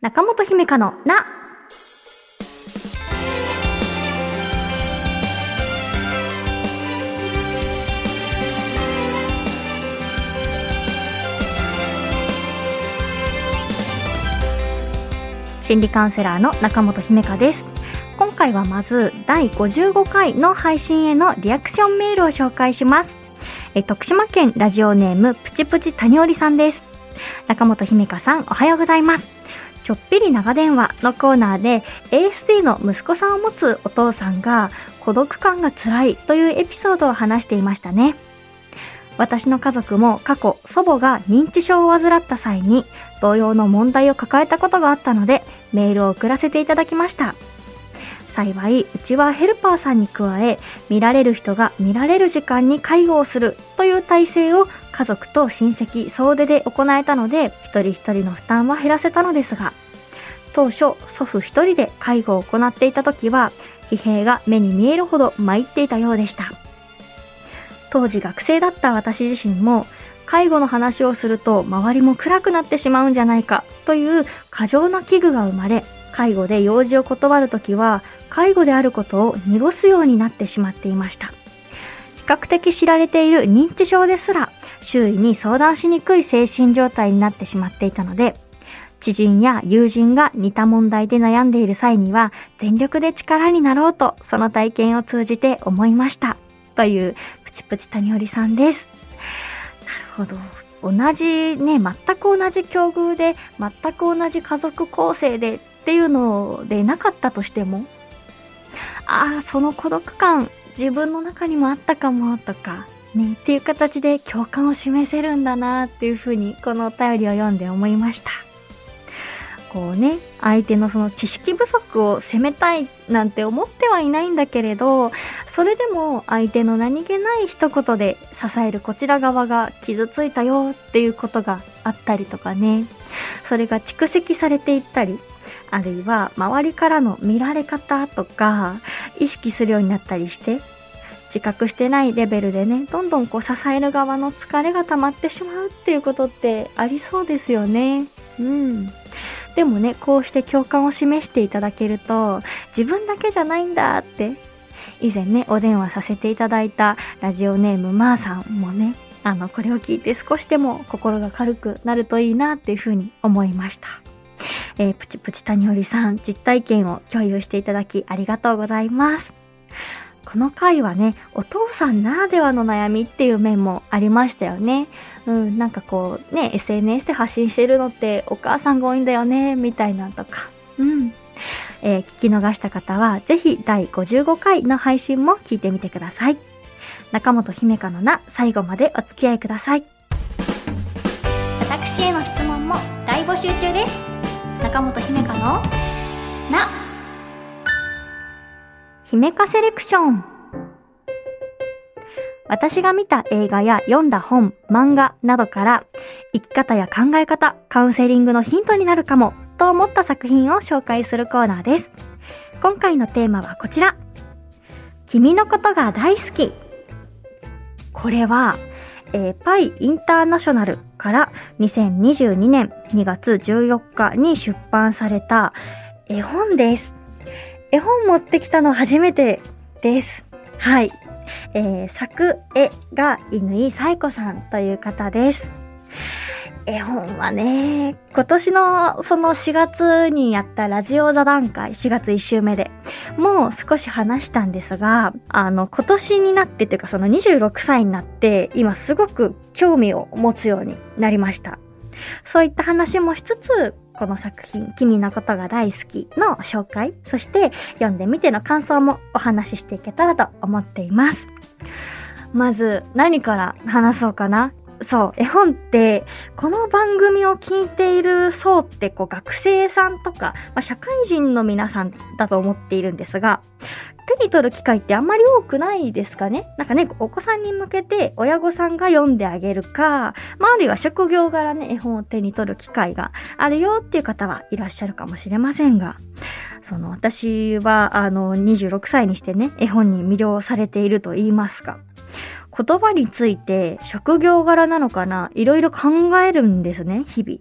中本姫香のな。心理カウンセラーの中本姫香です。今回はまず第55回の配信へのリアクションメールを紹介します。え徳島県ラジオネームプチプチ谷織さんです。中本姫香さんおはようございます。ちょっぴり長電話のコーナーで ASD の息子さんを持つお父さんが孤独感が辛いというエピソードを話していましたね。私の家族も過去祖母が認知症を患った際に同様の問題を抱えたことがあったのでメールを送らせていただきました。幸い、うちはヘルパーさんに加え、見られる人が見られる時間に介護をするという体制を家族と親戚総出で行えたので、一人一人の負担は減らせたのですが、当初、祖父一人で介護を行っていた時は、疲弊が目に見えるほど参っていたようでした。当時学生だった私自身も、介護の話をすると周りも暗くなってしまうんじゃないかという過剰な危惧が生まれ、介護で用事を断るときは、介護であることを濁すようになってしまっていました。比較的知られている認知症ですら、周囲に相談しにくい精神状態になってしまっていたので、知人や友人が似た問題で悩んでいる際には、全力で力になろうと、その体験を通じて思いました。という、プチプチ谷織さんです。なるほど。同じね、全く同じ境遇で、全く同じ家族構成でっていうのでなかったとしても、ああ、その孤独感、自分の中にもあったかも、とか、ね、っていう形で共感を示せるんだなっていうふうに、このお便りを読んで思いました。こうね、相手のその知識不足を責めたいなんて思ってはいないんだけれど、それでも相手の何気ない一言で支えるこちら側が傷ついたよっていうことがあったりとかね、それが蓄積されていったり、あるいは周りからの見られ方とか意識するようになったりして自覚してないレベルでねどんどんこう支える側の疲れが溜まってしまうっていうことってありそうですよね。うん。でもねこうして共感を示していただけると自分だけじゃないんだって以前ねお電話させていただいたラジオネームまーさんもねあのこれを聞いて少しでも心が軽くなるといいなっていうふうに思いました。えー、プチプチ谷織さん、実体験を共有していただきありがとうございます。この回はね、お父さんならではの悩みっていう面もありましたよね。うん、なんかこうね、SNS で発信してるのってお母さんが多いんだよね、みたいなとか。うん。えー、聞き逃した方は、ぜひ第55回の配信も聞いてみてください。中本姫香のな、最後までお付き合いください。私への質問も大募集中です。中本姫香のな姫香セレクション私が見た映画や読んだ本、漫画などから生き方や考え方、カウンセリングのヒントになるかもと思った作品を紹介するコーナーです。今回のテーマはこちら。君のことが大好き。これは、えー、パイインターナショナルから2022年2月14日に出版された絵本です。絵本持ってきたの初めてです。はい。えー、作絵が犬井彩子さんという方です。絵本はね、今年のその4月にやったラジオ座談会、4月1週目で、もう少し話したんですが、あの、今年になってというかその26歳になって、今すごく興味を持つようになりました。そういった話もしつつ、この作品、君のことが大好きの紹介、そして読んでみての感想もお話ししていけたらと思っています。まず、何から話そうかなそう、絵本って、この番組を聞いている層って、こう、学生さんとか、まあ、社会人の皆さんだと思っているんですが、手に取る機会ってあんまり多くないですかね？なんかね、お子さんに向けて親御さんが読んであげるか、まあ、あるいは職業柄ね、絵本を手に取る機会があるよっていう方はいらっしゃるかもしれませんが、その、私は、あの、26歳にしてね、絵本に魅了されていると言いますか、言葉について職業柄なのかな？いろいろ考えるんですね、日々。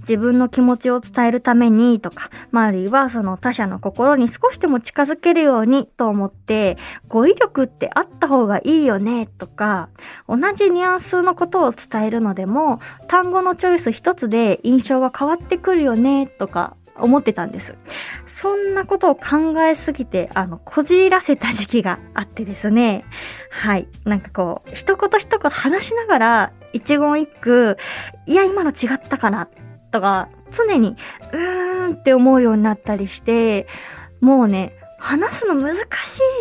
自分の気持ちを伝えるためにとか、まあ、るいはその他者の心に少しでも近づけるようにと思って、語彙力ってあった方がいいよねとか、同じニュアンスのことを伝えるのでも、単語のチョイス一つで印象が変わってくるよねとか、思ってたんです。そんなことを考えすぎて、あの、こじらせた時期があってですね。はい。なんかこう、一言一言話しながら、一言一句、いや、今の違ったかな、とか、常に、うーんって思うようになったりして、もうね、話すの難し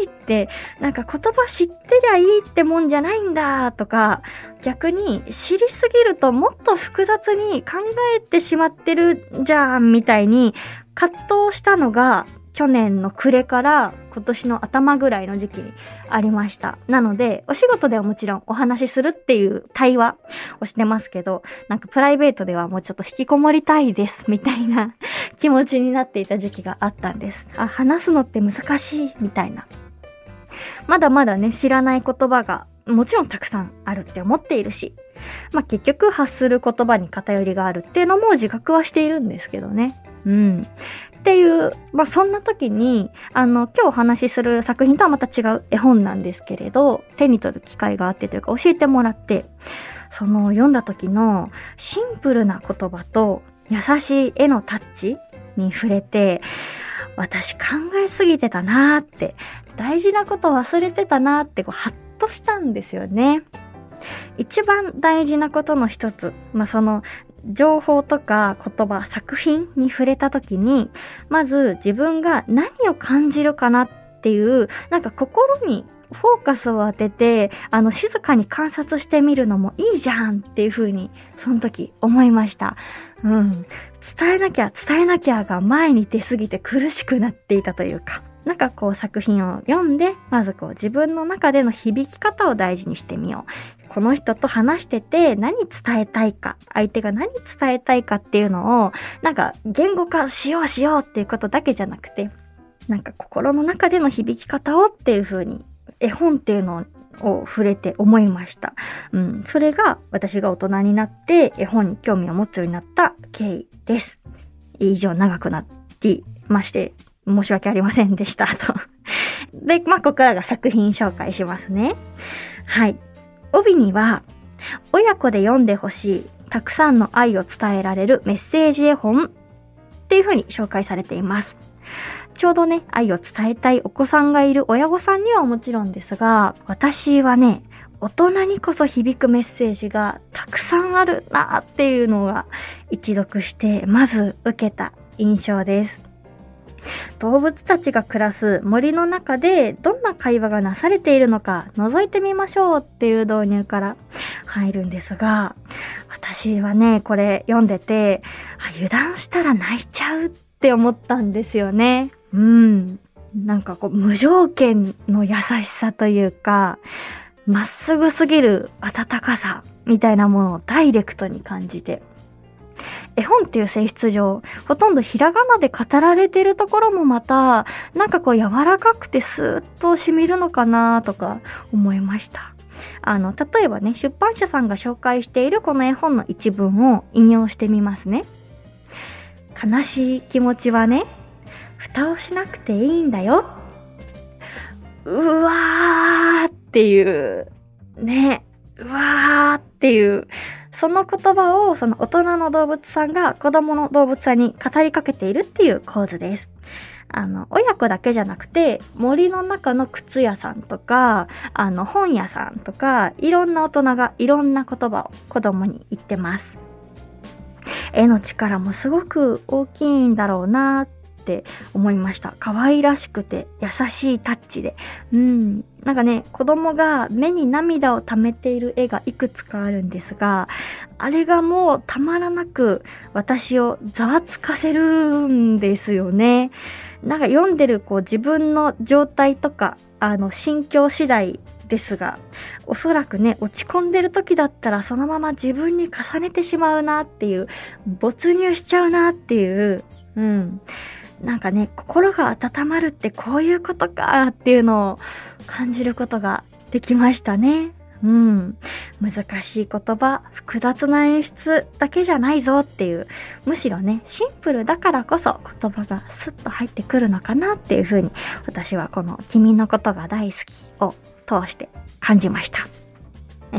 いって、なんか言葉知ってりゃいいってもんじゃないんだとか、逆に知りすぎるともっと複雑に考えてしまってるじゃんみたいに葛藤したのが去年の暮れから今年の頭ぐらいの時期にありました。なので、お仕事ではもちろんお話しするっていう対話をしてますけど、なんかプライベートではもうちょっと引きこもりたいです、みたいな気持ちになっていた時期があったんです。あ、話すのって難しい、みたいな。まだまだね、知らない言葉がもちろんたくさんあるって思っているし、まあ結局発する言葉に偏りがあるっていうのも自覚はしているんですけどね。うん。っていう、まあ、そんな時に、あの、今日お話しする作品とはまた違う絵本なんですけれど、手に取る機会があってというか教えてもらって、その読んだ時のシンプルな言葉と優しい絵のタッチに触れて、私考えすぎてたなーって、大事なこと忘れてたなーってこう、ハッとしたんですよね。一番大事なことの一つ、まあ、その情報とか言葉、作品に触れた時に、まず自分が何を感じるかなっていう、なんか心にフォーカスを当てて、あの、静かに観察してみるのもいいじゃんっていう風に、その時思いました。うん。伝えなきゃ、伝えなきゃが前に出すぎて苦しくなっていたというか。なんかこう作品を読んで、まずこう自分の中での響き方を大事にしてみよう。この人と話してて何伝えたいか、相手が何伝えたいかっていうのを、なんか言語化しようしようっていうことだけじゃなくて、なんか心の中での響き方をっていう風に、絵本っていうのを触れて思いました。うん。それが私が大人になって絵本に興味を持つようになった経緯です。以上長くなりまして、申し訳ありませんでしたと で、まあ、ここからが作品紹介しますね。はい。帯には、親子で読んでほしい、たくさんの愛を伝えられるメッセージ絵本っていう風に紹介されています。ちょうどね、愛を伝えたいお子さんがいる親御さんにはもちろんですが、私はね、大人にこそ響くメッセージがたくさんあるなっていうのが一読してまず受けた印象です。動物たちが暮らす森の中でどんな会話がなされているのか覗いてみましょうっていう導入から入るんですが、私はね、これ読んでて、油断したら泣いちゃうって思ったんですよね。うん。なんかこう、無条件の優しさというか、まっすぐすぎる温かさみたいなものをダイレクトに感じて、絵本っていう性質上、ほとんどひらがなで語られてるところもまた、なんかこう柔らかくてスーッと染みるのかなとか思いました。あの、例えばね、出版社さんが紹介しているこの絵本の一文を引用してみますね。悲しい気持ちはね、蓋をしなくていいんだよ。うわーっていう、ね、うわーっていう、その言葉をその大人の動物さんが子供の動物さんに語りかけているっていう構図です。あの、親子だけじゃなくて、森の中の靴屋さんとか、あの、本屋さんとか、いろんな大人がいろんな言葉を子供に言ってます。絵の力もすごく大きいんだろうなっって思いました。可愛らしくて優しいタッチで。うん。なんかね、子供が目に涙を溜めている絵がいくつかあるんですが、あれがもうたまらなく私をざわつかせるんですよね。なんか読んでるこう自分の状態とか、あの心境次第ですが、おそらくね、落ち込んでる時だったらそのまま自分に重ねてしまうなっていう、没入しちゃうなっていう、うん。なんかね、心が温まるってこういうことかっていうのを感じることができましたね。うん。難しい言葉、複雑な演出だけじゃないぞっていう、むしろね、シンプルだからこそ言葉がスッと入ってくるのかなっていうふうに、私はこの君のことが大好きを通して感じました。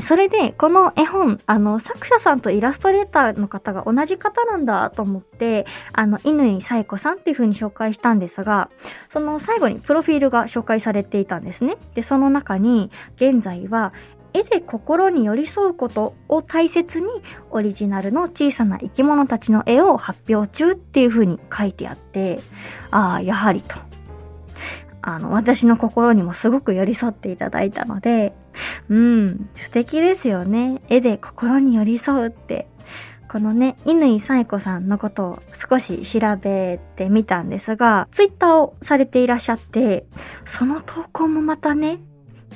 それで、この絵本、あの、作者さんとイラストレーターの方が同じ方なんだと思って、あの、乾彩子さんっていう風に紹介したんですが、その最後にプロフィールが紹介されていたんですね。で、その中に、現在は、絵で心に寄り添うことを大切にオリジナルの小さな生き物たちの絵を発表中っていう風に書いてあって、ああ、やはりと。あの、私の心にもすごく寄り添っていただいたので、うん、素敵ですよね。絵で心に寄り添うって。このね、乾彩子さんのことを少し調べてみたんですが、ツイッターをされていらっしゃって、その投稿もまたね、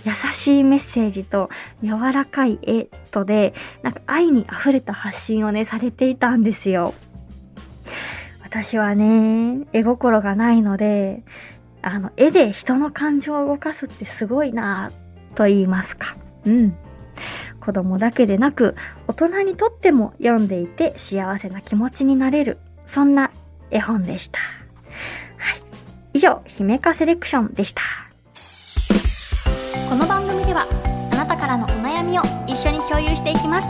優しいメッセージと柔らかい絵とで、なんか愛に溢れた発信をね、されていたんですよ。私はね、絵心がないので、あの、絵で人の感情を動かすってすごいなと言いますか。うん。子供だけでなく、大人にとっても読んでいて幸せな気持ちになれる、そんな絵本でした。はい。以上、姫かセレクションでした。この番組では、あなたからのお悩みを一緒に共有していきます。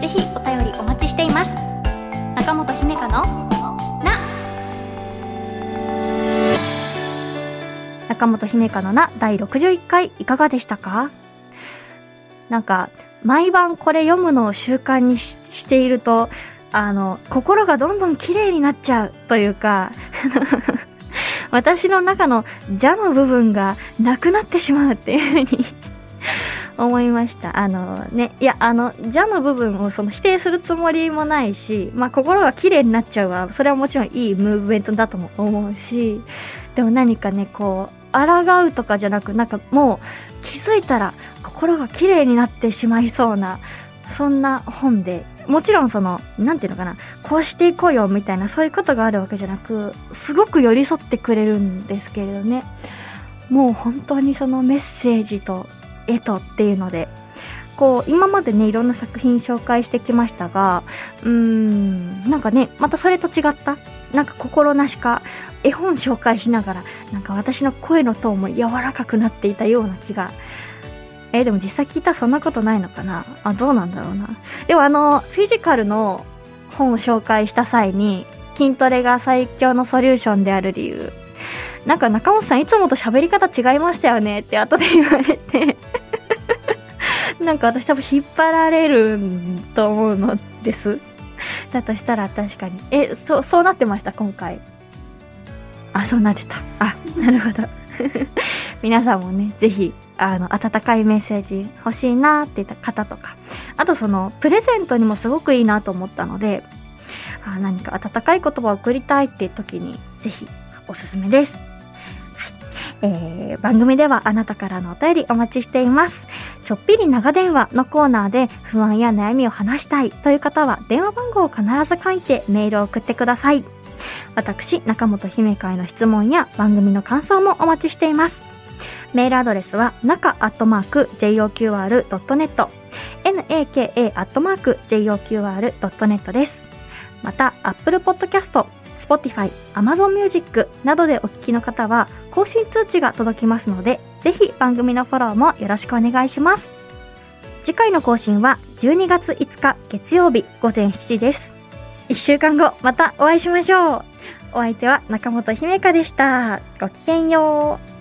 ぜひお便りお待ちしています。中本姫香の中本姫香のな第61回いかがでしたか？なんか、毎晩これ読むのを習慣にしていると、あの、心がどんどん綺麗になっちゃうというか、私の中の邪の部分がなくなってしまうっていうふうに思いました。あのね、いや、あの、邪の部分をその否定するつもりもないし、まあ心が綺麗になっちゃうわ。それはもちろんいいムーブメントだとも思うし、でも何かね、こう、抗うとかじゃなく、なんかもう気づいたら心が綺麗になってしまいそうな、そんな本で、もちろんその、なんていうのかな、こうしていこうよみたいなそういうことがあるわけじゃなく、すごく寄り添ってくれるんですけれどね。もう本当にそのメッセージと絵とっていうので、こう、今までね、いろんな作品紹介してきましたが、うーん、なんかね、またそれと違った、なんか心なしか、絵本紹介しながら、なんか私の声のトーンも柔らかくなっていたような気が。えでも実際聞いたらそんなことないのかな？あ、どうなんだろうな。でもあの、フィジカルの本を紹介した際に、筋トレが最強のソリューションである理由。なんか中本さんいつもと喋り方違いましたよね？って後で言われてなんか私多分引っ張られると思うのです。だとしたら確かに。え、そう、そうなってました、今回。あ、そうなってた。あ、なるほど。皆さんもね、ぜひ、あの、温かいメッセージ欲しいなって言った方とか、あとその、プレゼントにもすごくいいなと思ったので、あ何か温かい言葉を送りたいって時に、ぜひ、おすすめです。えー、番組ではあなたからのお便りお待ちしています。ちょっぴり長電話のコーナーで不安や悩みを話したいという方は電話番号を必ず書いてメールを送ってください。私、中本姫会の質問や番組の感想もお待ちしています。メールアドレスは、中アットマーク JOQR.net、naka アットマーク JOQR.net です。また、Apple Podcast、Spotify、Amazon Music などでお聞きの方は、更新通知が届きますので、ぜひ番組のフォローもよろしくお願いします。次回の更新は12月5日月曜日午前7時です。1週間後またお会いしましょう。お相手は中本姫香でした。ごきげんよう。